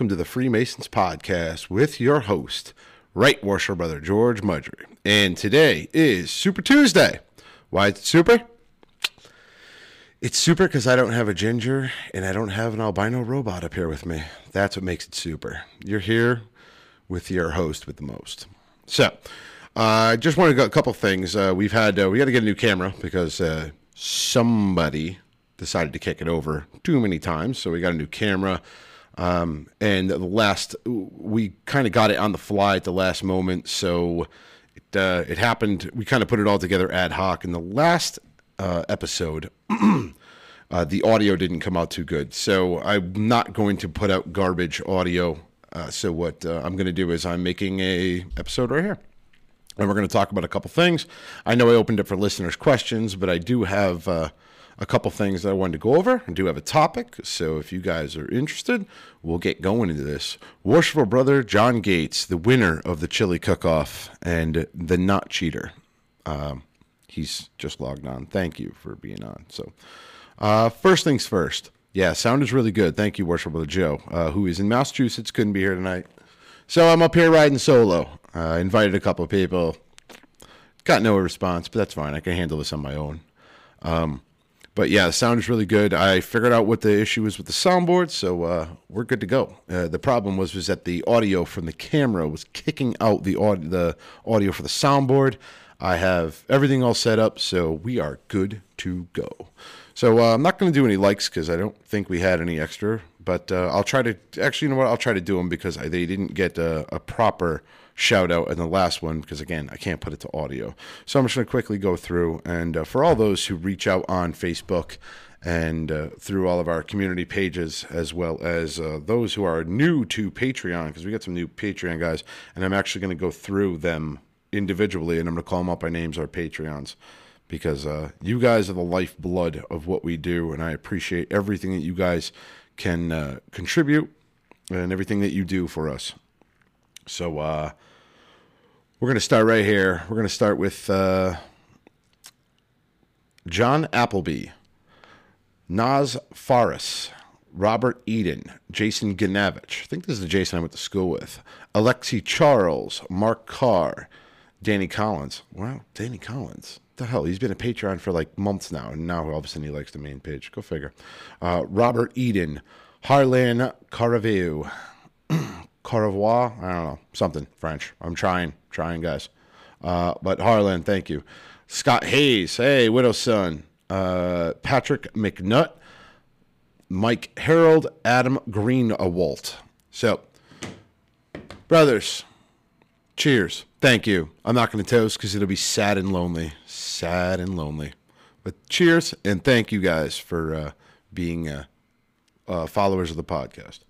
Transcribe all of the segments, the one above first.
welcome to the Freemasons Podcast with your host, Right Worship Brother George Mudry. And today is Super Tuesday. Why is it super? It's super because I don't have a ginger and I don't have an albino robot up here with me. That's what makes it super. You're here with your host with the most. So, I uh, just wanted to go a couple things. Uh, we've had uh, we got to get a new camera because uh, somebody decided to kick it over too many times. So we got a new camera. Um, and the last, we kind of got it on the fly at the last moment. So it, uh, it happened. We kind of put it all together ad hoc. In the last uh, episode, uh, the audio didn't come out too good. So I'm not going to put out garbage audio. Uh, so what uh, I'm going to do is I'm making a episode right here and we're going to talk about a couple things. I know I opened it for listeners' questions, but I do have uh, a couple things that I wanted to go over. I do have a topic, so if you guys are interested, we'll get going into this. Worshipful brother John Gates, the winner of the chili cook-off and the not cheater. Um, he's just logged on. Thank you for being on. So, uh, first things first. Yeah, sound is really good. Thank you, Worshipful Brother Joe, uh, who is in Massachusetts, couldn't be here tonight. So I'm up here riding solo. I invited a couple people. Got no response, but that's fine. I can handle this on my own. Um, but yeah, the sound is really good. I figured out what the issue was with the soundboard, so uh, we're good to go. Uh, the problem was was that the audio from the camera was kicking out the audio, the audio for the soundboard. I have everything all set up, so we are good to go. So uh, I'm not going to do any likes because I don't think we had any extra. But uh, I'll try to actually, you know what? I'll try to do them because I, they didn't get a, a proper shout out in the last one because again, I can't put it to audio. So I'm just going to quickly go through and uh, for all those who reach out on Facebook and uh, through all of our community pages, as well as uh, those who are new to Patreon, because we got some new Patreon guys, and I'm actually going to go through them individually, and I'm going to call them out by names, our Patreons, because uh, you guys are the lifeblood of what we do, and I appreciate everything that you guys can uh, contribute and everything that you do for us. So uh, we're going to start right here. We're going to start with uh, John Appleby, Naz Faris, Robert Eden, Jason Ganavich. I think this is the Jason I went to school with. Alexi Charles, Mark Carr, Danny Collins. Wow, Danny Collins. The hell? He's been a Patreon for like months now, and now all of a sudden he likes the main page. Go figure. Uh, Robert Eden, Harlan Caraveu, Caravois. I don't know something French. I'm trying, trying, guys. Uh, but Harlan, thank you. Scott Hayes, hey, Widow's son. Uh, Patrick McNutt, Mike Harold, Adam Greenawalt. So, brothers, cheers. Thank you. I'm not going to toast because it'll be sad and lonely. Sad and lonely. But cheers and thank you guys for uh, being uh, uh, followers of the podcast.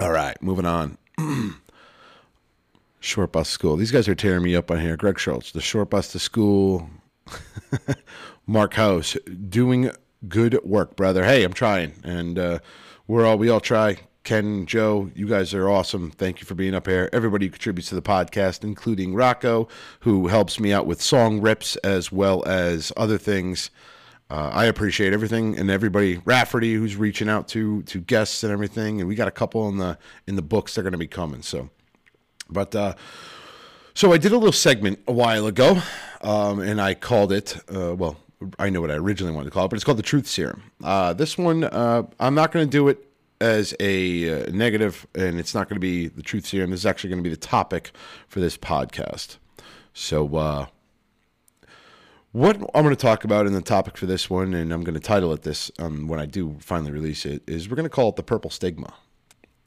All right, moving on. short bus school. These guys are tearing me up on here. Greg Schultz, the short bus to school. Mark House, doing good work, brother. Hey, I'm trying, and uh, we're all we all try. Ken, Joe, you guys are awesome. Thank you for being up here. Everybody who contributes to the podcast, including Rocco, who helps me out with song rips as well as other things. Uh, I appreciate everything and everybody. Rafferty, who's reaching out to to guests and everything, and we got a couple in the in the books that are going to be coming. So, but uh, so I did a little segment a while ago, um, and I called it. Uh, well, I know what I originally wanted to call it, but it's called the Truth Serum. Uh, this one, uh, I'm not going to do it as a uh, negative, and it's not going to be the truth serum. This is actually going to be the topic for this podcast. So, uh, what I'm going to talk about in the topic for this one, and I'm going to title it this um, when I do finally release it, is we're going to call it the purple stigma.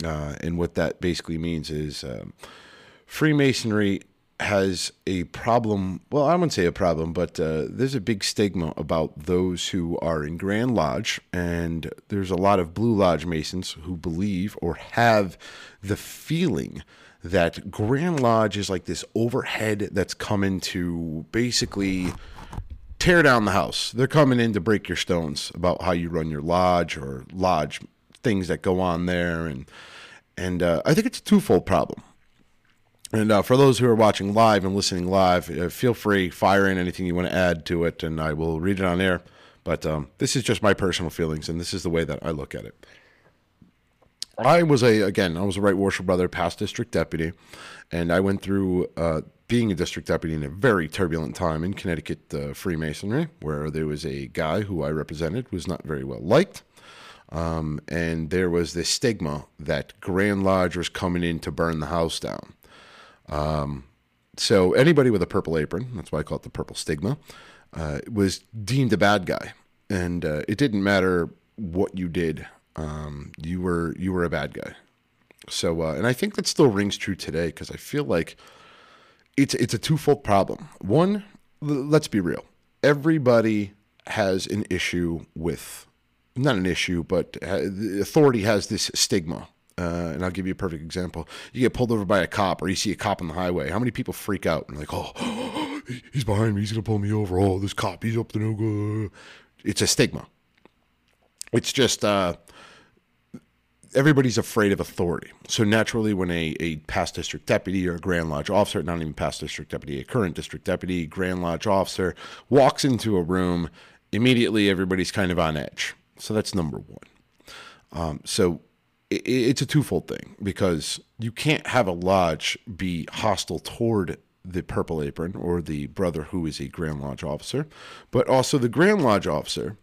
Uh, and what that basically means is um, Freemasonry has a problem. Well, I wouldn't say a problem, but uh, there's a big stigma about those who are in Grand Lodge, and there's a lot of Blue Lodge Masons who believe or have the feeling that Grand Lodge is like this overhead that's coming to basically tear down the house. They're coming in to break your stones about how you run your lodge or lodge things that go on there, and and uh, I think it's a twofold problem. And uh, for those who are watching live and listening live, uh, feel free fire in anything you want to add to it, and I will read it on air. But um, this is just my personal feelings, and this is the way that I look at it. I was a again, I was a right worship brother, past district deputy, and I went through uh, being a district deputy in a very turbulent time in Connecticut uh, Freemasonry, where there was a guy who I represented was not very well liked. Um, and there was this stigma that Grand Lodge was coming in to burn the house down. Um, so anybody with a purple apron, that's why I call it the purple stigma, uh, was deemed a bad guy, and uh, it didn't matter what you did. Um, you were you were a bad guy. So, uh, and I think that still rings true today because I feel like it's it's a twofold problem. One, let's be real. Everybody has an issue with not an issue, but uh, authority has this stigma. Uh, and I'll give you a perfect example. You get pulled over by a cop, or you see a cop on the highway. How many people freak out and like, oh, he's behind me. He's gonna pull me over. Oh, this cop, he's up to no good. It's a stigma. It's just uh, everybody's afraid of authority. So naturally, when a, a past district deputy or a Grand Lodge officer, not even past district deputy, a current district deputy, Grand Lodge officer, walks into a room, immediately everybody's kind of on edge. So that's number one. Um, so i it's a twofold thing because you can't have a lodge be hostile toward the purple apron or the brother who is a Grand Lodge officer, but also the Grand Lodge officer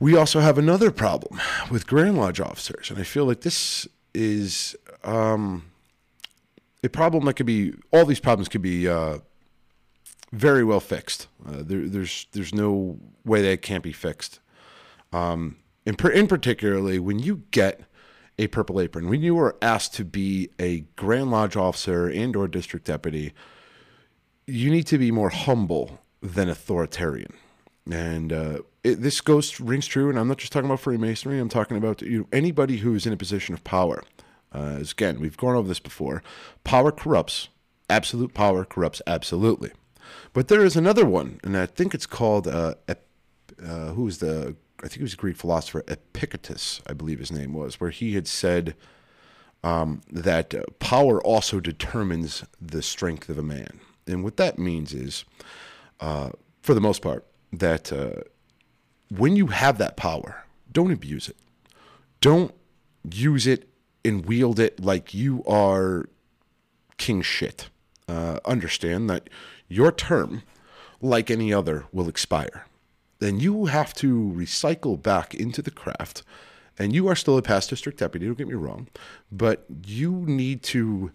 we also have another problem with Grand Lodge officers, and I feel like this is um, a problem that could be. All these problems could be uh, very well fixed. Uh, there, there's there's no way that it can't be fixed. Um, in, per, in particularly, when you get a purple apron, when you are asked to be a Grand Lodge officer and or district deputy, you need to be more humble than authoritarian. And uh, it, this goes rings true. And I'm not just talking about Freemasonry. I'm talking about you know, anybody who is in a position of power. Uh, again, we've gone over this before. Power corrupts. Absolute power corrupts absolutely. But there is another one, and I think it's called uh, uh, who was the I think he was a Greek philosopher Epictetus, I believe his name was, where he had said um, that uh, power also determines the strength of a man. And what that means is, uh, for the most part, that uh, when you have that power, don't abuse it. Don't use it and wield it like you are king shit. Uh, understand that your term, like any other, will expire. Then you have to recycle back into the craft. And you are still a past district deputy, don't get me wrong, but you need to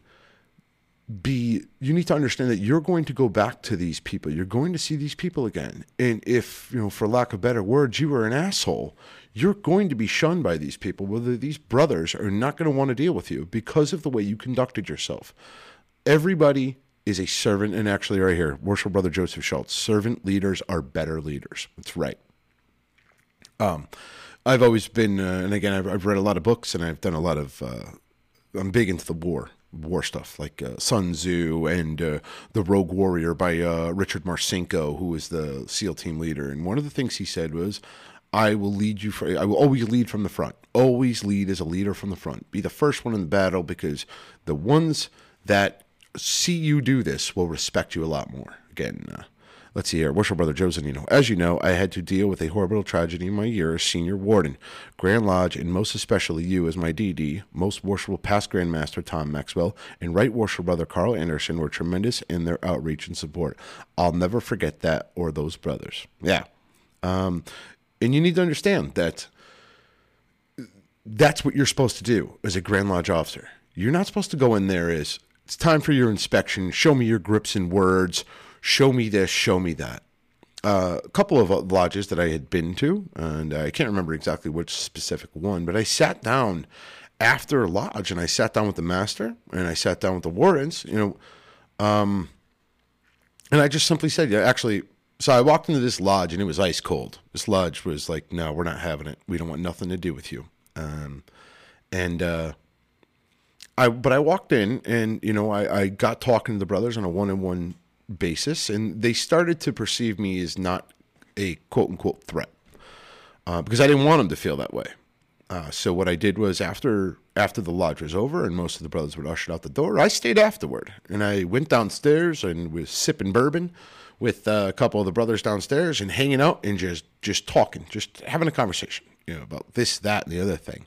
be you need to understand that you're going to go back to these people. You're going to see these people again. And if you know for lack of better words you were an asshole you're going to be shunned by these people whether these brothers are not going to want to deal with you because of the way you conducted yourself. Everybody is a servant and actually right here worship brother joseph schultz servant leaders are better leaders that's right um, I've always been, uh, and again, I've, I've read a lot of books and I've done a lot of, uh, I'm big into the war, war stuff like uh, Sun Tzu and uh, The Rogue Warrior by uh, Richard Marcinko, who was the SEAL team leader. And one of the things he said was, I will lead you, for, I will always lead from the front. Always lead as a leader from the front. Be the first one in the battle because the ones that see you do this will respect you a lot more. Again, uh, Let's see here. Worship Brother Joe Zanino. As you know, I had to deal with a horrible tragedy in my year as senior warden. Grand Lodge, and most especially you as my DD, most worshipful past Grand Master Tom Maxwell, and Right Worship Brother Carl Anderson were tremendous in their outreach and support. I'll never forget that or those brothers. Yeah. Um, and you need to understand that that's what you're supposed to do as a Grand Lodge officer. You're not supposed to go in there as it's time for your inspection. Show me your grips and words. Show me this. Show me that. Uh, a couple of uh, lodges that I had been to, and I can't remember exactly which specific one, but I sat down after a lodge and I sat down with the master and I sat down with the wardens. You know, and I just simply said, yeah, actually, so I walked into this lodge and it was ice cold. This lodge was like, no, we're not having it. We don't want nothing to do with you. Um, and, uh, I, but I walked in and, you know, I, I got talking to the brothers on a one on one basis and they started to perceive me as not a quote unquote threat. Uh, because I didn't want them to feel that way. Uh, so what I did was after after the lodge was over and most of the brothers were ushered out the door, I stayed afterward and I went downstairs and was sipping bourbon with uh, a couple of the brothers downstairs and hanging out and just just talking, just having a conversation, you know, about this, that, and the other thing.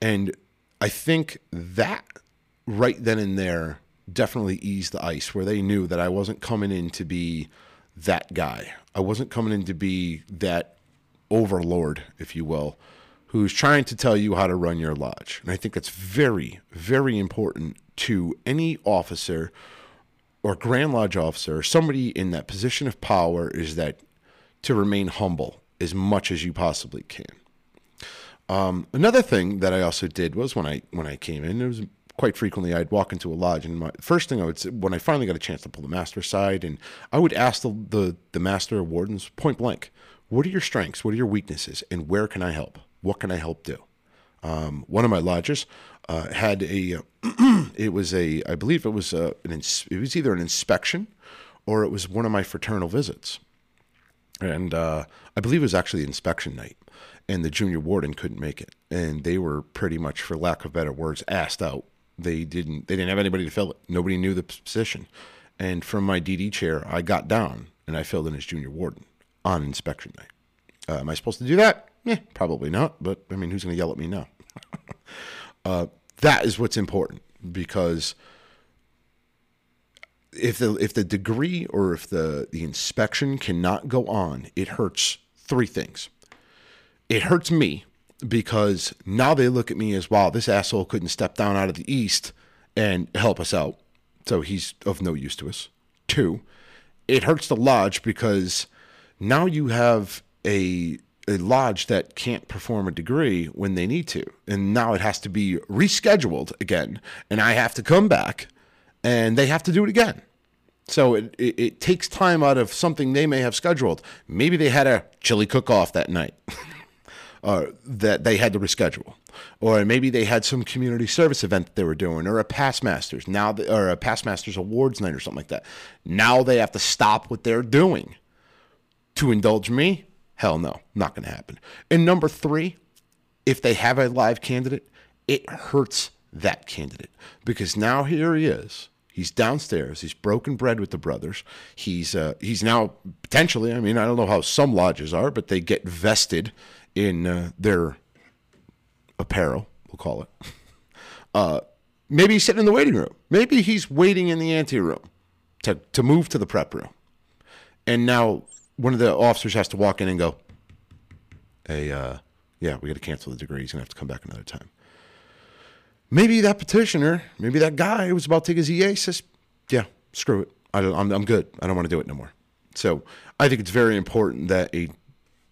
And I think that right then and there definitely eased the ice where they knew that I wasn't coming in to be that guy. I wasn't coming in to be that overlord, if you will, who's trying to tell you how to run your lodge. And I think that's very, very important to any officer or Grand Lodge officer somebody in that position of power is that to remain humble as much as you possibly can. Um, another thing that I also did was when I when I came in, it was quite frequently I'd walk into a lodge, and my first thing I would say when I finally got a chance to pull the master aside, and I would ask the the, the master wardens point blank, what are your strengths, what are your weaknesses, and where can I help? What can I help do? Um, one of my lodges uh, had a it was a I believe it was a, an ins- it was either an inspection or it was one of my fraternal visits and uh, I believe it was actually inspection night, and the junior warden couldn't make it, and they were pretty much, for lack of better words, asked out. They didn't. They didn't have anybody to fill it. Nobody knew the position, and from my DD chair, I got down and I filled in as junior warden on inspection night. Uh, am I supposed to do that? Yeah, probably not. But I mean, who's going to yell at me now? uh, that is what's important because if the if the degree or if the the inspection cannot go on, it hurts three things. It hurts me because now they look at me as wow, this asshole couldn't step down out of the east and help us out, so he's of no use to us. Two, it hurts the lodge because now you have a a lodge that can't perform a degree when they need to, and now it has to be rescheduled again, and I have to come back and they have to do it again. So it, it, it takes time out of something they may have scheduled. Maybe they had a chili cook off that night or that they had to reschedule. Or maybe they had some community service event that they were doing or a past masters now they, or a past masters awards night or something like that. Now they have to stop what they're doing to indulge me. Hell no, not going to happen. And number three, if they have a live candidate, it hurts that candidate because now here he is. He's downstairs. He's broken bread with the brothers. He's uh, he's now potentially. I mean, I don't know how some lodges are, but they get vested in uh, their apparel. We'll call it. Uh, maybe he's sitting in the waiting room. Maybe he's waiting in the ante room to to move to the prep room. And now one of the officers has to walk in and go, "Hey, uh, yeah, we got to cancel the degree. He's gonna have to come back another time." maybe that petitioner, maybe that guy who was about to take his EA says, "Yeah, screw it. I don't, I'm, I'm good. I don't want to do it no more." So I think it's very important that a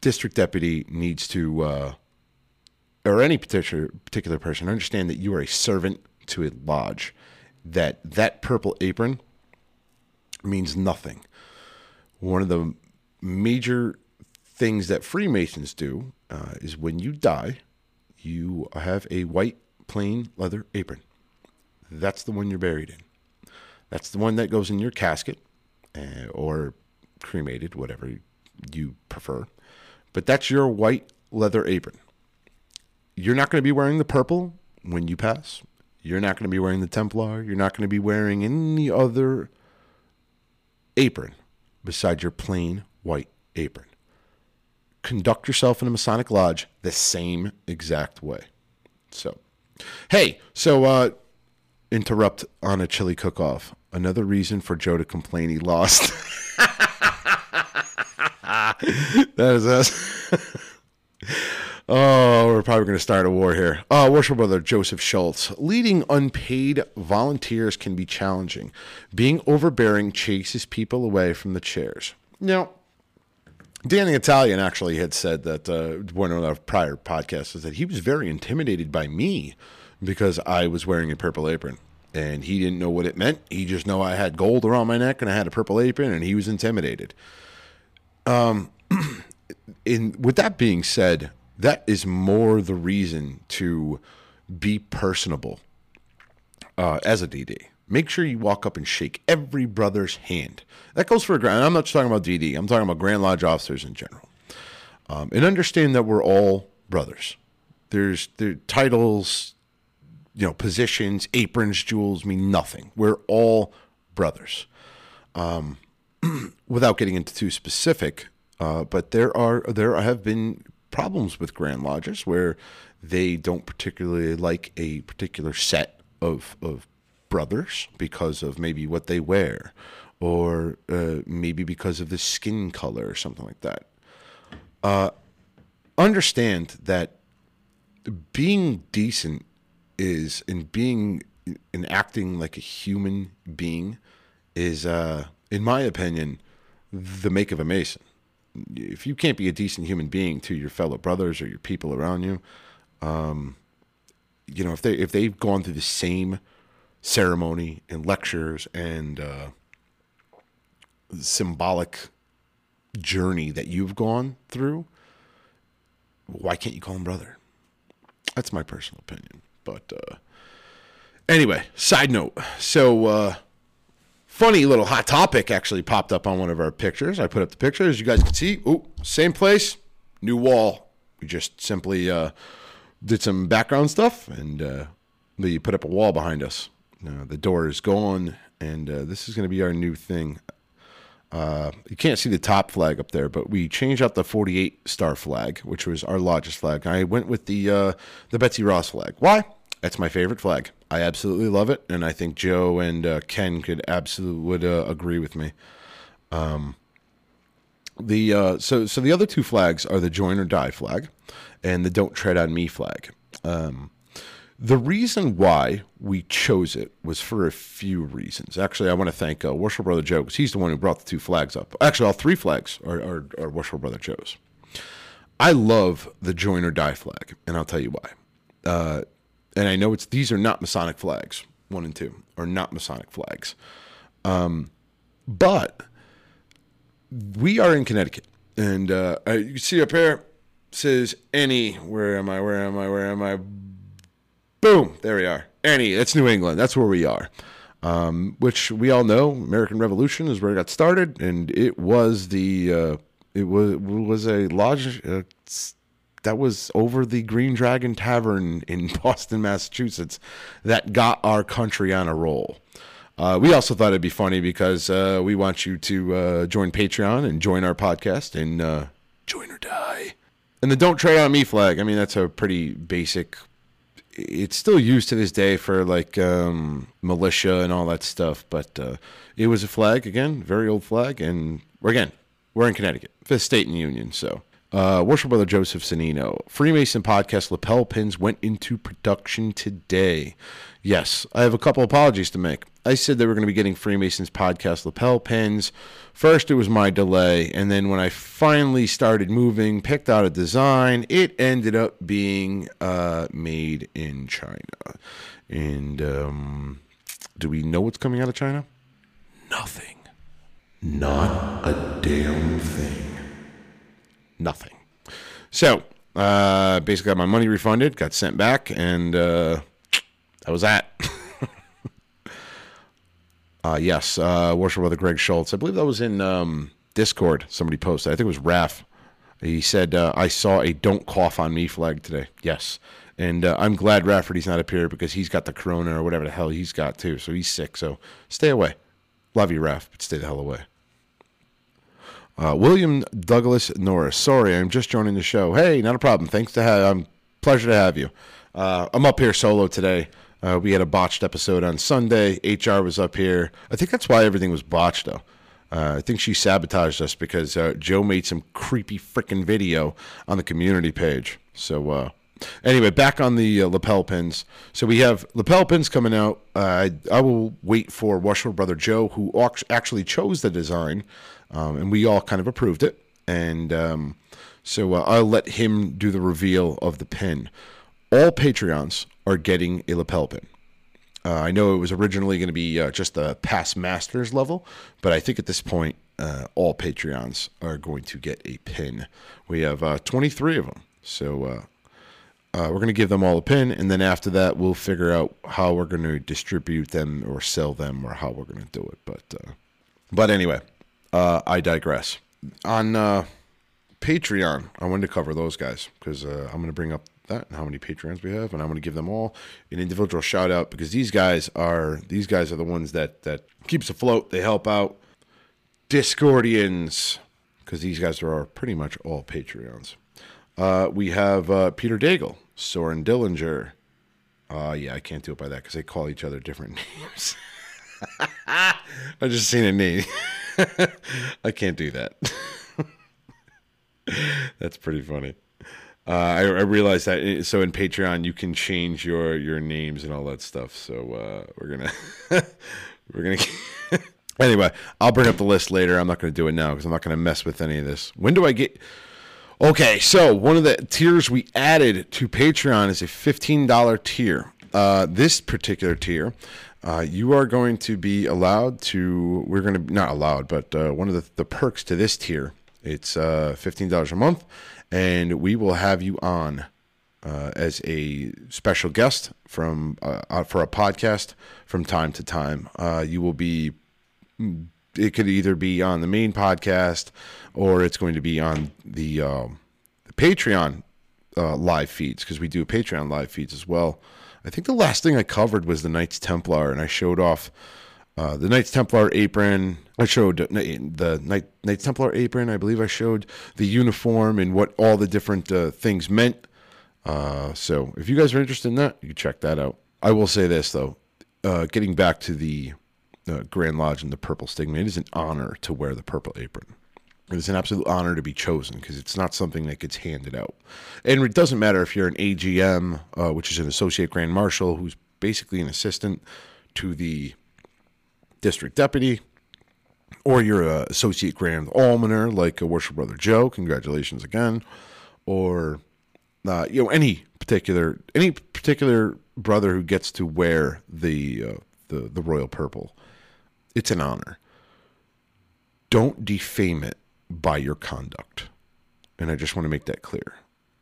district deputy needs to, uh, or any particular particular person, understand that you are a servant to a lodge. That that purple apron means nothing. One of the major things that Freemasons do uh, is when you die, you have a white plain leather apron. That's the one you're buried in. That's the one that goes in your casket uh, or cremated, whatever you prefer. But that's your white leather apron. You're not going to be wearing the purple when you pass. You're not going to be wearing the Templar. You're not going to be wearing any other apron besides your plain white apron. Conduct yourself in a Masonic lodge the same exact way. So, hey, so uh, interrupt on a chili cook off. Another reason for Joe to complain he lost. that is us. Oh, we're probably going to start a war here. Uh, worship brother Joseph Schultz. Leading unpaid volunteers can be challenging. Being overbearing chases people away from the chairs. Now, Danny Italian actually had said that uh, one of our prior podcasts is that he was very intimidated by me because I was wearing a purple apron. And he didn't know what it meant. He just know I had gold around my neck and I had a purple apron, and he was intimidated. Um, in with that being said, that is more the reason to be personable uh, as a DD. Make sure you walk up and shake every brother's hand. That goes for a grand. I'm not just talking about DD. I'm talking about Grand Lodge officers in general. Um, and understand that we're all brothers. There's there titles, you know, positions, aprons, jewels mean nothing. We're all brothers. Um, without getting into too specific, uh, but there are there have been problems with Grand Lodges where they don't particularly like a particular set of of brothers because of maybe what they wear, or uh, maybe because of the skin color or something like that. Uh, understand that being decent is and being and acting like a human being is uh in my opinion the make of a mason if you can't be a decent human being to your fellow brothers or your people around you um you know if they if they've gone through the same ceremony and lectures and uh symbolic journey that you've gone through why can't you call him brother that's my personal opinion. But uh, anyway, side note. So, uh, funny little hot topic actually popped up on one of our pictures. I put up the picture, as you guys can see. Oh, same place, new wall. We just simply uh, did some background stuff and uh, we put up a wall behind us. Uh, the door is gone, and uh, this is going to be our new thing. Uh, you can't see the top flag up there, but we changed out the 48 star flag, which was our largest flag. I went with the uh, the Betsy Ross flag. Why? That's my favorite flag. I absolutely love it, and I think Joe and uh, Ken could absolutely would uh, agree with me. Um, the uh, so so the other two flags are the join or die flag, and the don't tread on me flag. Um, the reason why we chose it was for a few reasons. Actually, I want to thank uh, Worship Brother Joe because he's the one who brought the two flags up. Actually, all three flags are, are, are Worship Brother Joe's. I love the join or die flag, and I'll tell you why. Uh, and I know it's these are not Masonic flags. One and two are not Masonic flags, um, but we are in Connecticut, and uh, you see up here says any. Where am I? Where am I? Where am I? Boom! There we are. Any. That's New England. That's where we are. Um, which we all know, American Revolution is where it got started, and it was the uh, it was was a lodge uh, that was over the Green Dragon Tavern in Boston, Massachusetts, that got our country on a roll. Uh, we also thought it'd be funny because uh, we want you to uh, join Patreon and join our podcast and uh, join or die. And the "Don't Trade on Me" flag. I mean, that's a pretty basic. It's still used to this day for like um, militia and all that stuff, but uh, it was a flag again, very old flag, and we're again we're in Connecticut, fifth state in the union. So, uh, worship brother Joseph Zanino, Freemason podcast lapel pins went into production today. Yes, I have a couple apologies to make. I said they were going to be getting Freemasons podcast lapel pins. First, it was my delay, and then when I finally started moving, picked out a design, it ended up being uh, made in China. And um, do we know what's coming out of China? Nothing. Not a damn thing. Nothing. So, uh, basically, got my money refunded, got sent back, and uh, that was that. uh, yes, uh, worship brother Greg Schultz. I believe that was in um, Discord. Somebody posted. I think it was Raf. He said, uh, "I saw a don't cough on me flag today." Yes, and uh, I'm glad Rafferty's not up here because he's got the corona or whatever the hell he's got too. So he's sick. So stay away. Love you, Raf, but stay the hell away. Uh, William Douglas Norris. Sorry, I'm just joining the show. Hey, not a problem. Thanks to have. Um, pleasure to have you. Uh, I'm up here solo today. Uh, we had a botched episode on Sunday. HR was up here. I think that's why everything was botched, though. Uh, I think she sabotaged us because uh, Joe made some creepy freaking video on the community page. So uh, anyway, back on the uh, lapel pins. So we have lapel pins coming out. Uh, I, I will wait for Washington brother Joe, who act- actually chose the design, um, and we all kind of approved it. And um, so uh, I'll let him do the reveal of the pin. All Patreons are getting a lapel pin. Uh, I know it was originally going to be uh, just the past masters level, but I think at this point, uh, all Patreons are going to get a pin. We have uh, 23 of them. So uh, we're going to give them all a pin, and then after that, we'll figure out how we're going to distribute them or sell them or how we're going to do it. But, but anyway, uh, I digress. On uh, Patreon, I wanted to cover those guys because uh, I'm going to bring up that and how many Patreons we have, and I'm going to give them all an individual shout out because these guys are these guys are the ones that that keeps afloat. They help out Discordians because these guys are pretty much all Patreons. Uh, we have uh, Peter Daigle, Soren Dillinger. Uh, yeah, I can't do it by that because they call each other different names. I just seen a name. I can't do that. That's pretty funny. Uh, I, I realized that. So in Patreon, you can change your your names and all that stuff. So uh, we're gonna we're gonna. anyway, I'll bring up the list later. I'm not gonna do it now because I'm not gonna mess with any of this. When do I get? Okay, so one of the tiers we added to Patreon is a $15 tier. Uh, this particular tier, uh, you are going to be allowed to, we're going to, not allowed, but uh, one of the, the perks to this tier, it's uh, $15 a month, and we will have you on uh, as a special guest from for a podcast from time to time. You will be it could either be on the main podcast or it's going to be on the, um, the Patreon uh, live feeds because we do Patreon live feeds as well. I think the last thing I covered was the Knights Templar, and I showed off uh, the Knights Templar apron. I showed uh, the Knight, Knights Templar apron. I believe I showed the uniform and what all the different uh, things meant. Uh, so if you guys are interested in that, you can check that out. I will say this though, uh, getting back to the uh, Grand Lodge and the purple stigma, it is an honor to wear the purple apron. It is an absolute honor to be chosen because it's not something that gets handed out. And it doesn't matter if you're an AGM, uh, which is an associate grand marshal, who's basically an assistant to the district deputy, or you're an associate grand almoner like a worship brother Joe. Congratulations again. Or uh, you know any particular any particular brother who gets to wear the uh, the the royal purple. It's an honor. Don't defame it by your conduct, and I just want to make that clear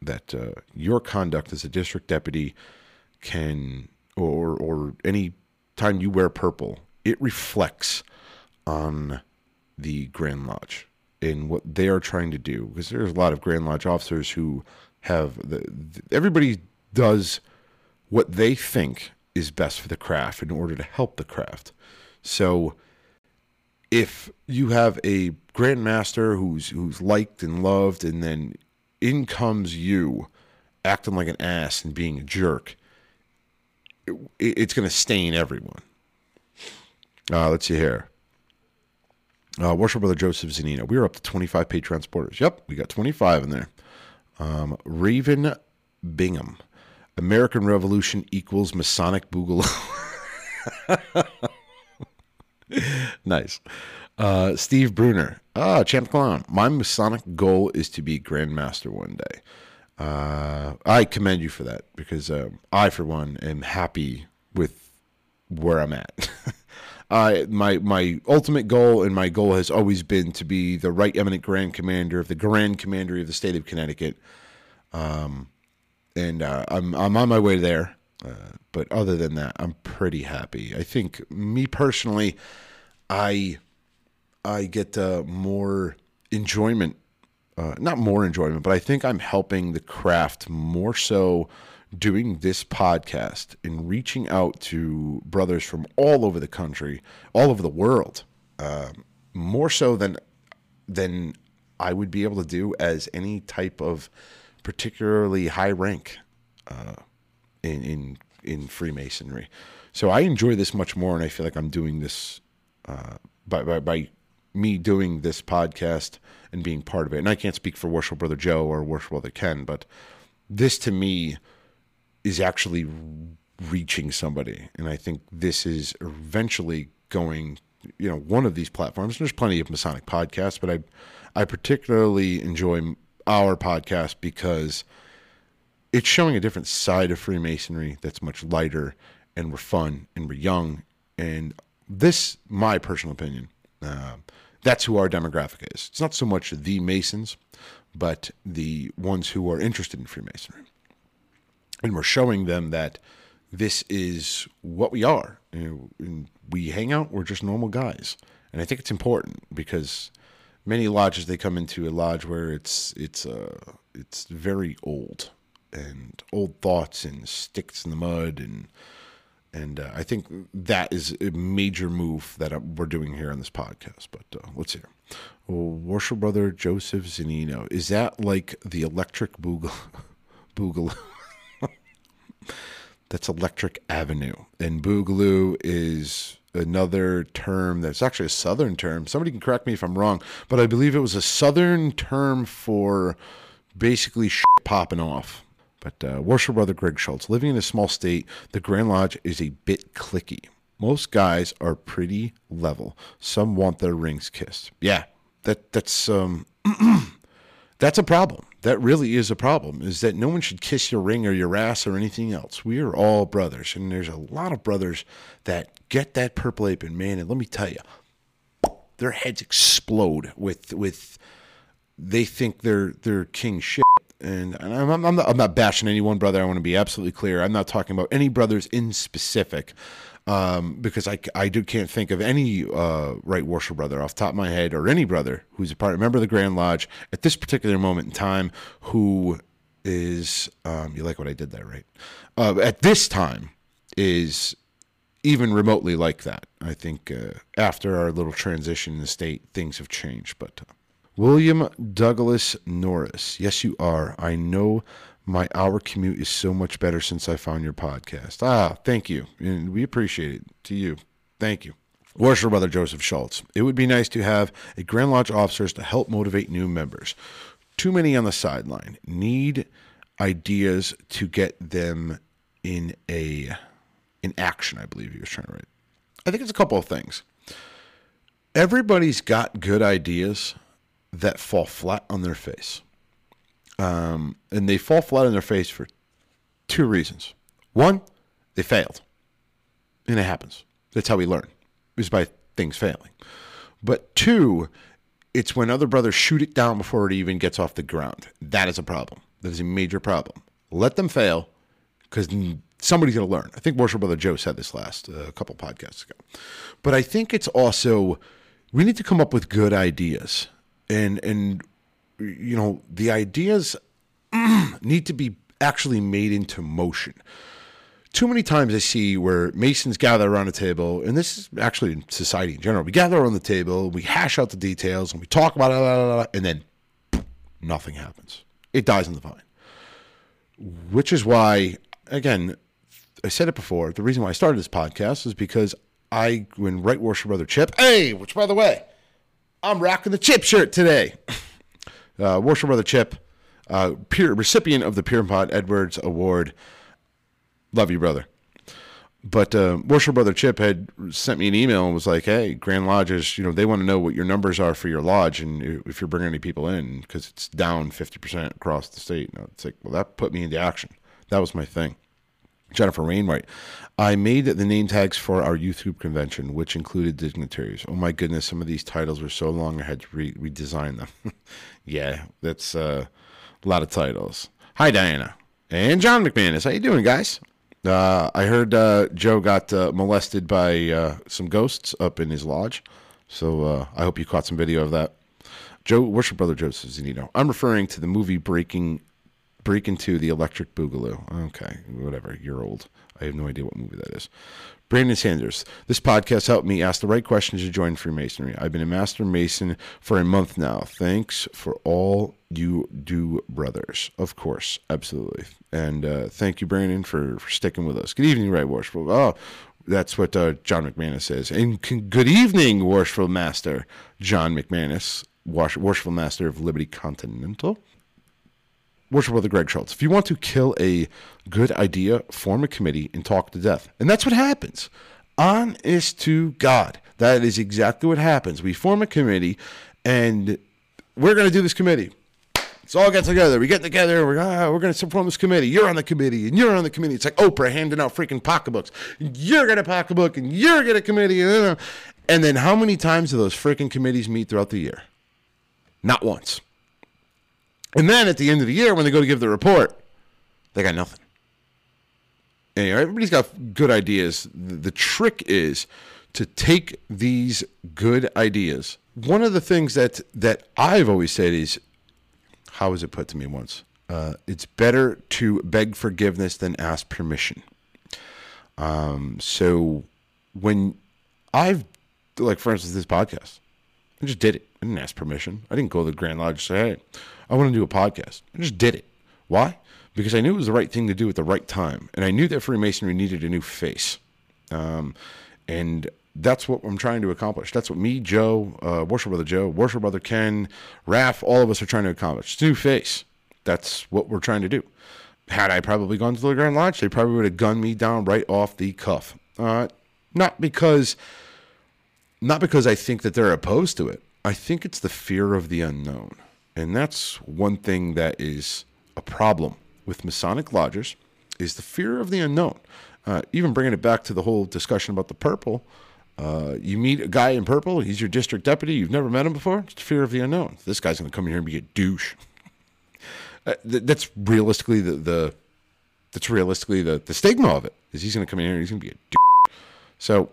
that uh, your conduct as a district deputy can or or any time you wear purple, it reflects on the Grand Lodge in what they are trying to do. Because there's a lot of Grand Lodge officers who have the, the everybody does what they think is best for the craft in order to help the craft. So if you have a grandmaster who's who's liked and loved and then in comes you acting like an ass and being a jerk. It, it's going to stain everyone. Uh, let's see here. Uh, worship brother joseph zanino. We are up to 25 patreon supporters yep we got 25 in there. Um, raven bingham. American revolution equals masonic boogaloo. Nice. Uh, Steve Bruner. Ah, Champ Clown. My Masonic goal is to be Grandmaster one day. Uh, I commend you for that because um, I, for one, am happy with where I'm at. My my ultimate goal and my goal has always been to be the right eminent Grand Commander of the Grand Commandery of the state of Connecticut. Um, and uh, I'm I'm on my way there. Uh, but other than that, I'm pretty happy. I think me personally, I I get uh, more enjoyment, uh, not more enjoyment, but I think I'm helping the craft more so doing this podcast and reaching out to brothers from all over the country, all over the world, um, more so than than I would be able to do as any type of particularly high rank uh, in in in Freemasonry. So I enjoy this much more, and I feel like I'm doing this uh, by, by by me doing this podcast and being part of it, and I can't speak for Worship Brother Joe or Worship Brother Ken, but this to me is actually reaching somebody, and I think this is eventually going. You know, one of these platforms. There's plenty of Masonic podcasts, but I, I particularly enjoy our podcast because it's showing a different side of Freemasonry that's much lighter and we're fun and we're young. And this, my personal opinion, uh, that's who our demographic is. It's not so much the Masons, but the ones who are interested in Freemasonry. And we're showing them that this is what we are. You know, we hang out, we're just normal guys. And I think it's important because many lodges they come into a lodge where it's it's uh it's very old and old thoughts and sticks in the mud and and uh, I think that is a major move that uh, we're doing here on this podcast. But uh, let's here. Oh, Worship Brother Joseph Zanino. Is that like the electric boogaloo? boogaloo? That's Electric Avenue. And boogaloo is another term that's actually a southern term. Somebody can correct me if I'm wrong, but I believe it was a southern term for basically popping off. But uh, Worship Brother Greg Schultz, living in a small state, the Grand Lodge is a bit cliquey. Most guys are pretty level. Some want their rings kissed. Yeah, that that's um that's a problem. That really is a problem. Is that no one should kiss your ring or your ass or anything else. We are all brothers, and there's a lot of brothers that get that purple apron, man. And let me tell you, their heads explode with with they think they're they're king shit. And, I'm, I'm, not, I'm not bashing any one brother. I want to be absolutely clear. I'm not talking about any brothers in specific, um, because I, I do can't think of any uh, right worship brother off top of my head, or any brother who's a part a member of the Grand Lodge at this particular moment in time who is um, you like what I did there, right? Uh, at this time is even remotely like that. I think uh, after our little transition in the state, things have changed. But uh, William Douglas Norris, yes, you are. I know my hour commute is so much better since I found your podcast. Ah, thank you, and we appreciate it. To you, thank you. Worship Brother Joseph Schultz. It would be nice to have a Grand Lodge officers to help motivate new members. Too many on the sideline. Need ideas to get them in a in action. I believe he was trying to write. I think it's a couple of things. Everybody's got good ideas that fall flat on their face, um, and they fall flat on their face for two reasons. One, they failed, and it happens. That's how we learn, is by things failing. But two, it's when other brothers shoot it down before it even gets off the ground. That is a problem. That is a major problem. Let them fail because somebody's going to learn. I think Worship Brother Joe said this last uh, a couple podcasts ago. But I think it's also we need to come up with good ideas. And and you know, the ideas need to be actually made into motion too many times I see where Masons gather around a table, and this is actually in society in general. We gather around the table, we hash out the details, and we talk about it, and then nothing happens. It dies on the vine. Which is why, again, I said it before. The reason why I started this podcast is because I, when Right Worship Brother Chip, hey, which by the way, I'm rocking the Chip shirt today. Uh, Worship Brother Chip, uh, peer, recipient of the Pierpont Edwards Award. Love you, brother. But uh, Worship Brother Chip had sent me an email and was like, "Hey, Grand Lodges, you know, they want to know what your numbers are for your lodge and if you're bringing any people in because it's down 50% across the state." And it's like, well, that put me into action. That was my thing. Jennifer Wainwright. I made the name tags for our youth group convention, which included dignitaries. Oh my goodness, some of these titles were so long I had to re- redesign them. yeah, that's uh, a lot of titles. Hi, Diana and John McManus. How you doing, guys? Uh, I heard uh, Joe got uh, molested by uh, some ghosts up in his lodge, so uh, I hope you caught some video of that. Joe, worship brother Joseph Zanino. I'm referring to the movie Breaking Break into the Electric Boogaloo. Okay, whatever. You're old. I have no idea what movie that is. Brandon Sanders. This podcast helped me ask the right questions to join Freemasonry. I've been a Master Mason for a month now. Thanks for all you do, brothers. Of course, absolutely. And uh, thank you, Brandon, for, for sticking with us. Good evening, Right Worship. Oh, That's what uh, John McManus says. And c- good evening, Worshipful Master John McManus, Worshipful Master of Liberty Continental. Worshipful Brother Greg Schultz. If you want to kill a good idea, form a committee and talk to death. And that's what happens. Honest to God. That is exactly what happens. We form a committee and we're going to do this committee. Let's all get together. We get together. We're, ah, we're going to form this committee. You're on the committee, and you're on the committee. It's like Oprah handing out freaking pocketbooks. You're going to pocketbook, and you're going to committee. And then how many times do those freaking committees meet throughout the year? Not once. And then at the end of the year, when they go to give the report, they got nothing. Anyway, everybody's got good ideas. The trick is to take these good ideas. One of the things that that I've always said is how was it put to me once? Uh, it's better to beg forgiveness than ask permission. Um, so when I've, like, for instance, this podcast, I just did it. I didn't ask permission. I didn't go to the Grand Lodge and say, hey, I want to do a podcast. I just did it. Why? Because I knew it was the right thing to do at the right time. And I knew that Freemasonry needed a new face. Um, and that's what I'm trying to accomplish. That's what me, Joe, uh, Worship Brother Joe, Worship Brother Ken, Raph, all of us are trying to accomplish. It's new face. That's what we're trying to do. Had I probably gone to the Grand Lodge, they probably would have gunned me down right off the cuff. Uh, not because, not because I think that they're opposed to it. I think it's the fear of the unknown, and that's one thing that is a problem with Masonic lodges is the fear of the unknown. Uh, even bringing it back to the whole discussion about the purple, uh, you meet a guy in purple, he's your district deputy, you've never met him before, it's the fear of the unknown. This guy's going to come in here and be a douche. Uh, th- that's realistically the, the that's realistically the, the stigma of it is he's going to come in here and he's going to be a douche. So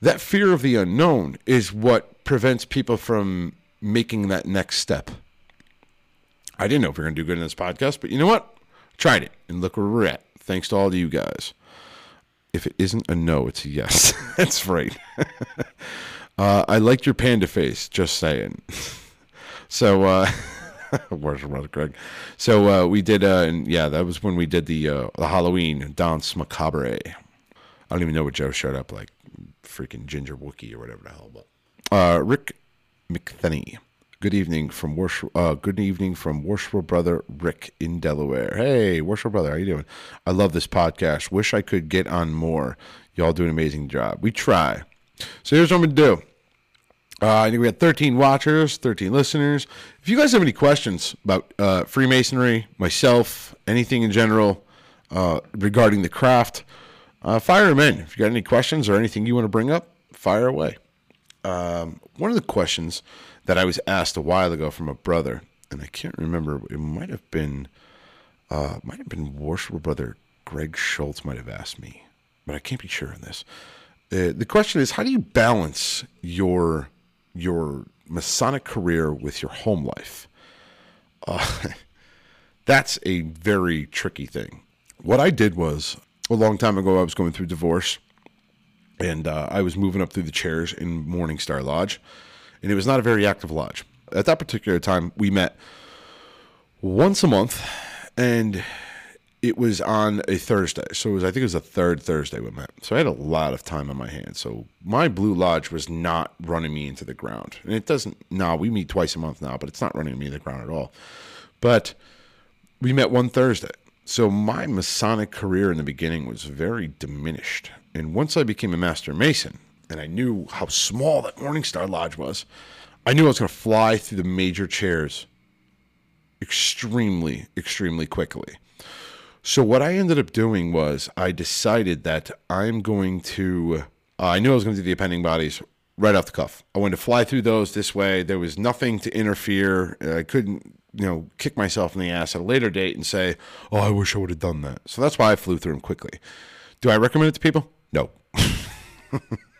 that fear of the unknown is what prevents people from making that next step. I didn't know if we are going to do good in this podcast, but you know what? Tried it, and look where we're at. Thanks to all of you guys. If it isn't a no, it's a yes. That's right. uh, I liked your panda face. Just saying. so, uh, where's brother Greg? So uh, we did, uh, and yeah, that was when we did the uh, the Halloween dance macabre. I don't even know what Joe showed up like, freaking Ginger Wookie or whatever the hell. But uh, Rick McThenny. Good evening from worship. Uh, good evening from worshipful brother Rick in Delaware. Hey, worshipful brother, how you doing? I love this podcast. Wish I could get on more. Y'all do an amazing job. We try. So here's what I'm gonna do. Uh, I think we had 13 watchers, 13 listeners. If you guys have any questions about uh, Freemasonry, myself, anything in general uh, regarding the craft, uh, fire them in. If you got any questions or anything you want to bring up, fire away. Um, one of the questions that I was asked a while ago from a brother, and I can't remember, it might have been, uh, might have been worshipful brother Greg Schultz might have asked me, but I can't be sure on this. Uh, the question is, how do you balance your your Masonic career with your home life? Uh, that's a very tricky thing. What I did was a long time ago, I was going through divorce, and uh, I was moving up through the chairs in Morningstar Lodge, and it was not a very active lodge. At that particular time, we met once a month, and it was on a Thursday. So it was, I think it was the third Thursday we met. So I had a lot of time on my hands. So my Blue Lodge was not running me into the ground. And it doesn't, now we meet twice a month now, but it's not running me into the ground at all. But we met one Thursday. So my Masonic career in the beginning was very diminished. And once I became a Master Mason and I knew how small that Morningstar Lodge was, I knew I was going to fly through the major chairs extremely, extremely quickly. So what I ended up doing was I decided that I'm going to. Uh, I knew I was going to do the appending bodies right off the cuff. I wanted to fly through those this way. There was nothing to interfere. I couldn't, you know, kick myself in the ass at a later date and say, "Oh, I wish I would have done that." So that's why I flew through them quickly. Do I recommend it to people? No.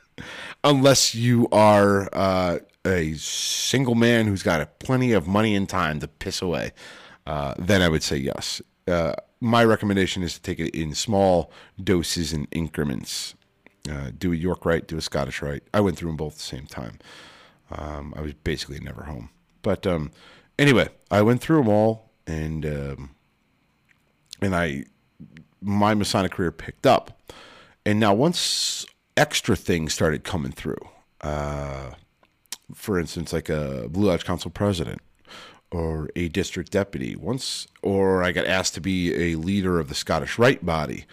Unless you are uh, a single man who's got plenty of money and time to piss away, uh, then I would say yes. Uh, my recommendation is to take it in small doses and increments. Uh, do a York Rite, do a Scottish Rite. I went through them both at the same time. Um, I was basically never home. But um, anyway, I went through them all, and um, and I my Masonic career picked up. And now once extra things started coming through. Uh, for instance, like a Blue Lodge Council president or a district deputy. Once, or I got asked to be a leader of the Scottish Rite body.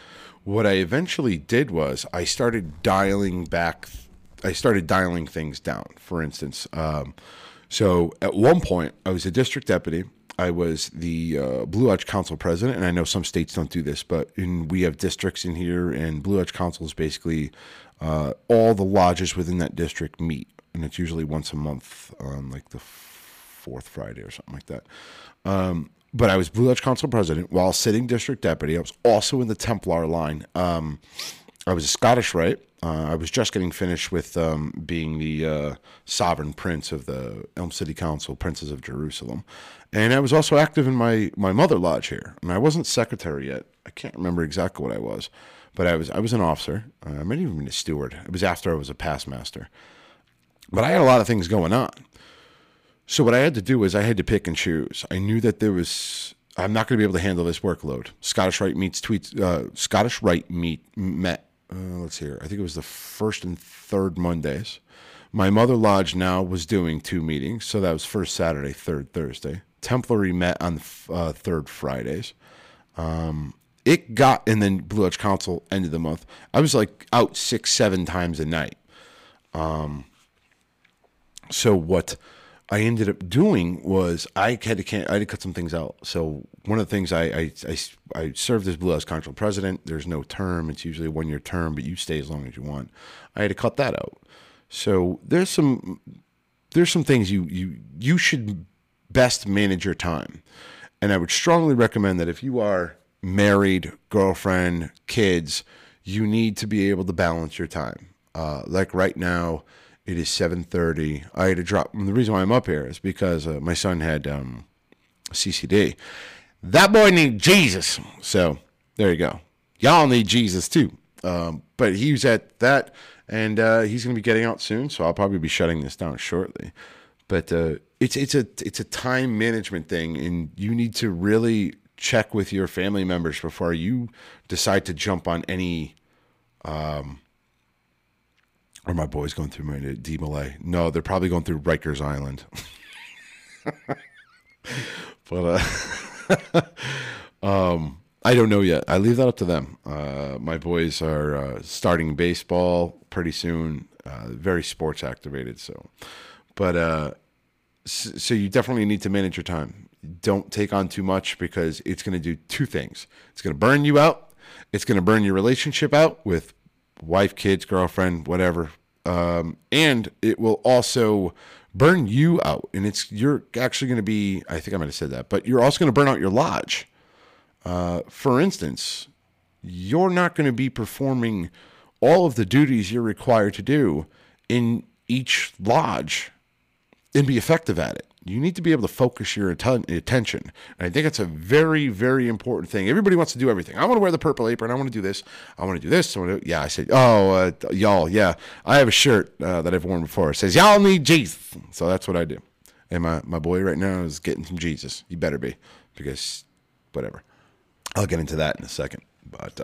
What I eventually did was I started dialing back. I started dialing things down. For instance, um, so at one point I was a district deputy. I was the uh, Blue Lodge Council president, and I know some states don't do this, but in, we have districts in here, and Blue Lodge Council is basically uh, all the lodges within that district meet, and it's usually once a month on like the fourth Friday or something like that. Um, but I was Blue Lodge Council president while sitting district deputy. I was also in the Templar line. Um, I was a Scottish Rite. Uh, I was just getting finished with um, being the uh, sovereign prince of the Elm City Council, Princes of Jerusalem, and I was also active in my my mother lodge here. And I wasn't secretary yet. I can't remember exactly what I was, but I was I was an officer. Uh, I might even been a steward. It was after I was a past master. But I had a lot of things going on. So what I had to do was I had to pick and choose. I knew that there was I'm not going to be able to handle this workload. Scottish Rite meets tweets. Uh, Scottish Rite meet met. Uh, let's hear. I think it was the first and third Mondays. My mother lodge now was doing two meetings, so that was first Saturday, third Thursday. Templary met on uh, third Fridays. Um, it got and then Blue Lodge Council end of the month. I was like out six, seven times a night. Um, So what I ended up doing was I had to can I had to cut some things out. So one of the things I I, I, I served as Blue Lodge Council president. There's no term. It's usually a one year term, but you stay as long as you want. I had to cut that out. So there's some there's some things you you you should best manage your time. And I would strongly recommend that if you are married, girlfriend, kids, you need to be able to balance your time. Uh, like right now, it is 7:30. I had to drop. The reason why I'm up here is because uh, my son had um, CCD. That boy need Jesus. So there you go. Y'all need Jesus too. Um, but he was at that, and uh, he's going to be getting out soon. So I'll probably be shutting this down shortly. But uh, it's it's a it's a time management thing, and you need to really check with your family members before you decide to jump on any or my boys going through my DeMolay. No, they're probably going through Rikers Island. but uh, um, I don't know yet. I leave that up to them. Uh, my boys are uh, starting baseball pretty soon. Uh, very sports activated. So, but uh, so you definitely need to manage your time. Don't take on too much because it's going to do two things. It's going to burn you out. It's going to burn your relationship out with wife, kids, girlfriend, whatever. Um, and it will also burn you out. And it's you're actually going to be. I think I might have said that, but you're also going to burn out your lodge. Uh, for instance, you're not going to be performing all of the duties you're required to do in each lodge and be effective at it. You need to be able to focus your atten- attention. And I think it's a very, very important thing. Everybody wants to do everything. I want to wear the purple apron. I want to do this. I want to do this. I want to, yeah, I said, oh, uh, y'all, yeah. I have a shirt uh, that I've worn before. It says, y'all need Jesus. So that's what I do. And my, my boy right now is getting some Jesus. You better be because whatever. I'll get into that in a second. But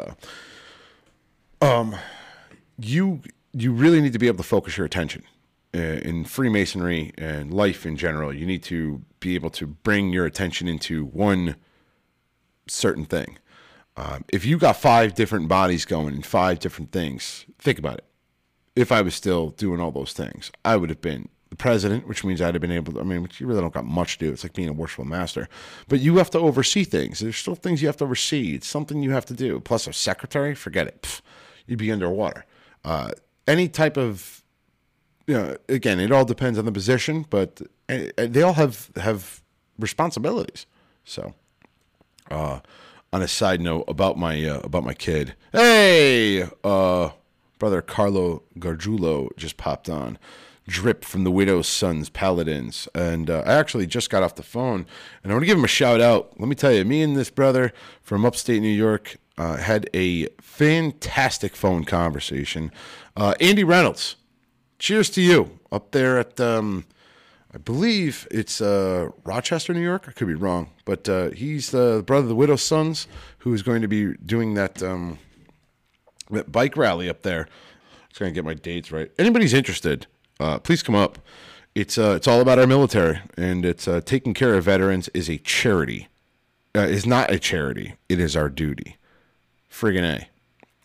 uh, um, you you really need to be able to focus your attention in Freemasonry and life in general. You need to be able to bring your attention into one certain thing. Um, if you got five different bodies going in five different things, think about it. If I was still doing all those things, I would have been the president, which means I'd have been able to. I mean, you really don't got much to do. It's like being a worshipful master, but you have to oversee things. There's still things you have to oversee. It's something you have to do. Plus, a secretary, forget it. Pff, you'd be underwater. Uh, any type of you know, again, it all depends on the position, but they all have have responsibilities. So, uh, on a side note about my uh, about my kid, hey, uh, brother Carlo Gargiulo just popped on. Drip from the Widow's Sons Paladins. And uh, I actually just got off the phone and I want to give him a shout out. Let me tell you, me and this brother from upstate New York uh, had a fantastic phone conversation. Uh, Andy Reynolds, cheers to you up there at um, I believe it's uh, Rochester, New York. I could be wrong, but uh, he's the brother of the Widow's Sons who is going to be doing that um, that bike rally up there. Just gonna get my dates right. Anybody's interested, uh, please come up. It's uh, it's all about our military, and it's uh, taking care of veterans is a charity. Uh, is not a charity. It is our duty. Friggin'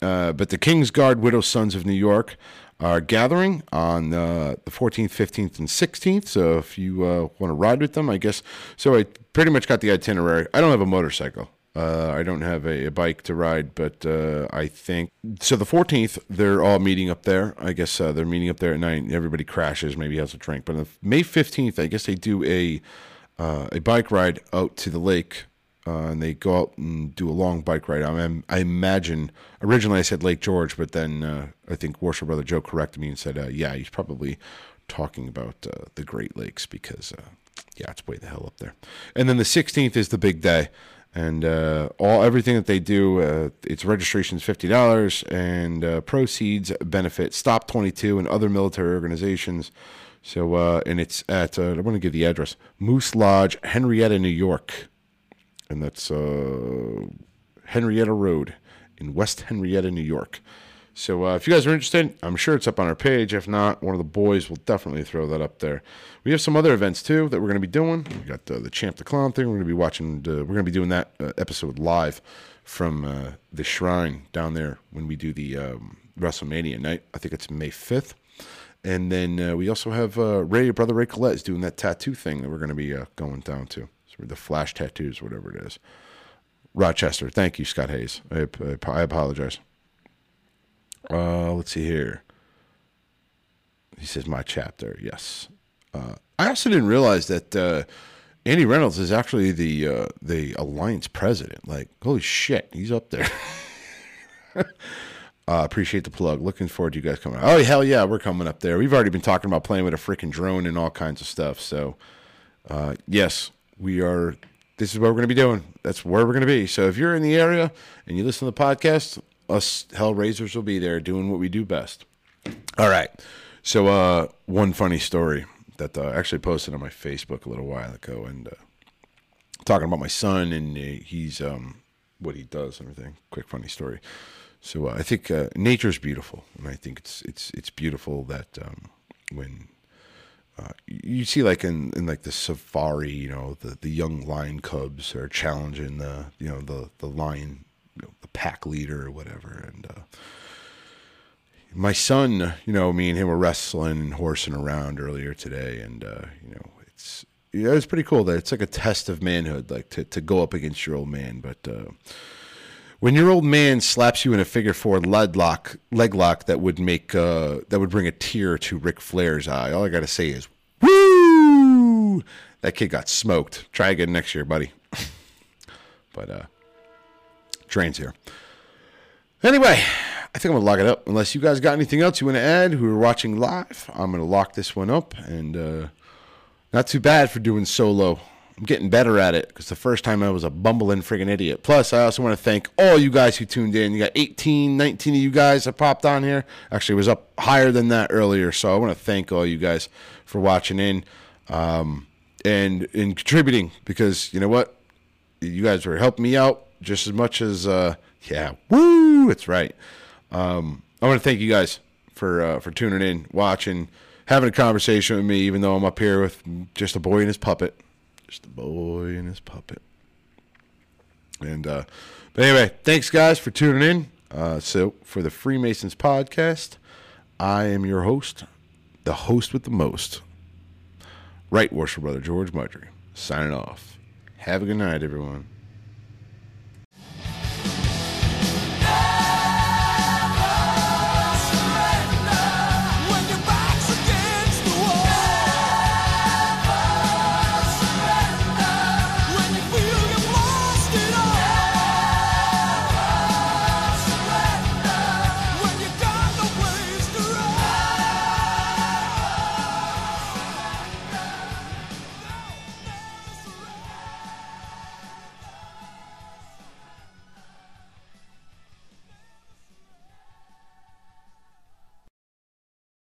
a. But the King's Guard Widow Sons of New York are gathering on uh, the 14th, 15th, and 16th. So if you uh, want to ride with them, I guess. So I pretty much got the itinerary. I don't have a motorcycle. Uh, I don't have a, a bike to ride, but uh, I think so. The 14th, they're all meeting up there. I guess uh, they're meeting up there at night. Everybody crashes, maybe has a drink. But on May 15th, I guess they do a uh, a bike ride out to the lake uh, and they go out and do a long bike ride. I, mean, I imagine originally I said Lake George, but then uh, I think Worship brother Joe corrected me and said, uh, "Yeah, he's probably talking about uh, the Great Lakes because uh, yeah, it's way the hell up there." And then the 16th is the big day, and uh, all everything that they do, its registration is fifty dollars, and proceeds benefit Stop Twenty Two and other military organizations. So, and it's at I want to give the address: Moose Lodge, Henrietta, New York and that's uh, Henrietta Road in West Henrietta, New York. So uh, if you guys are interested, I'm sure it's up on our page. If not, one of the boys will definitely throw that up there. We have some other events too that we're going to be doing. We got uh, the Champ the Clown thing. We're going to be watching. Uh, we're going to be doing that uh, episode live from uh, the Shrine down there when we do the um, WrestleMania night. I think it's May 5th. And then uh, we also have Ray, brother Ray Collette, is doing that tattoo thing that we're going to be going down to. So the flash tattoos, whatever it is. Rochester. Thank you, Scott Hayes. I, I, I apologize. Uh, let's see here. He says my chapter. Yes. Uh, I also didn't realize that uh, Andy Reynolds is actually the uh, the alliance president. Like, holy shit, he's up there. uh, appreciate the plug. Looking forward to you guys coming. Oh hell yeah, we're coming up there. We've already been talking about playing with a freaking drone and all kinds of stuff. So, uh, yes, we are. This is what we're going to be doing. That's where we're going to be. So if you're in the area and you listen to the podcast, us Hellraisers will be there doing what we do best. All right. So uh, one funny story that uh, I actually posted on my Facebook a little while ago, and uh, talking about my son and uh, he's um, what he does and everything. Quick funny story. So uh, I think uh, is beautiful, and I think it's it's it's beautiful that um, when uh, you see like in, in like the safari, you know, the, the young lion cubs are challenging the you know the the lion, you know, the pack leader or whatever, and uh, my son, you know, me and him were wrestling and horsing around earlier today, and uh, you know, it's yeah, it's pretty cool that it's like a test of manhood, like to to go up against your old man, but. When your old man slaps you in a figure four leg lock, leg lock that would make uh, that would bring a tear to Ric Flair's eye, all I gotta say is woo! That kid got smoked. Try again next year, buddy. but uh, trains here. Anyway, I think I'm gonna lock it up. Unless you guys got anything else you want to add, who are watching live, I'm gonna lock this one up. And uh, not too bad for doing solo. I'm getting better at it because the first time I was a bumbling friggin' idiot. Plus, I also want to thank all you guys who tuned in. You got 18, 19 of you guys that popped on here. Actually, it was up higher than that earlier. So I want to thank all you guys for watching in um, and and contributing because you know what, you guys were helping me out just as much as uh, yeah, woo, it's right. Um, I want to thank you guys for uh, for tuning in, watching, having a conversation with me, even though I'm up here with just a boy and his puppet, just a boy and his puppet. And uh, but anyway, thanks guys for tuning in. Uh, so for the Freemasons podcast, I am your host, the host with the most, right, worship brother George Mudry, signing off. Have a good night, everyone.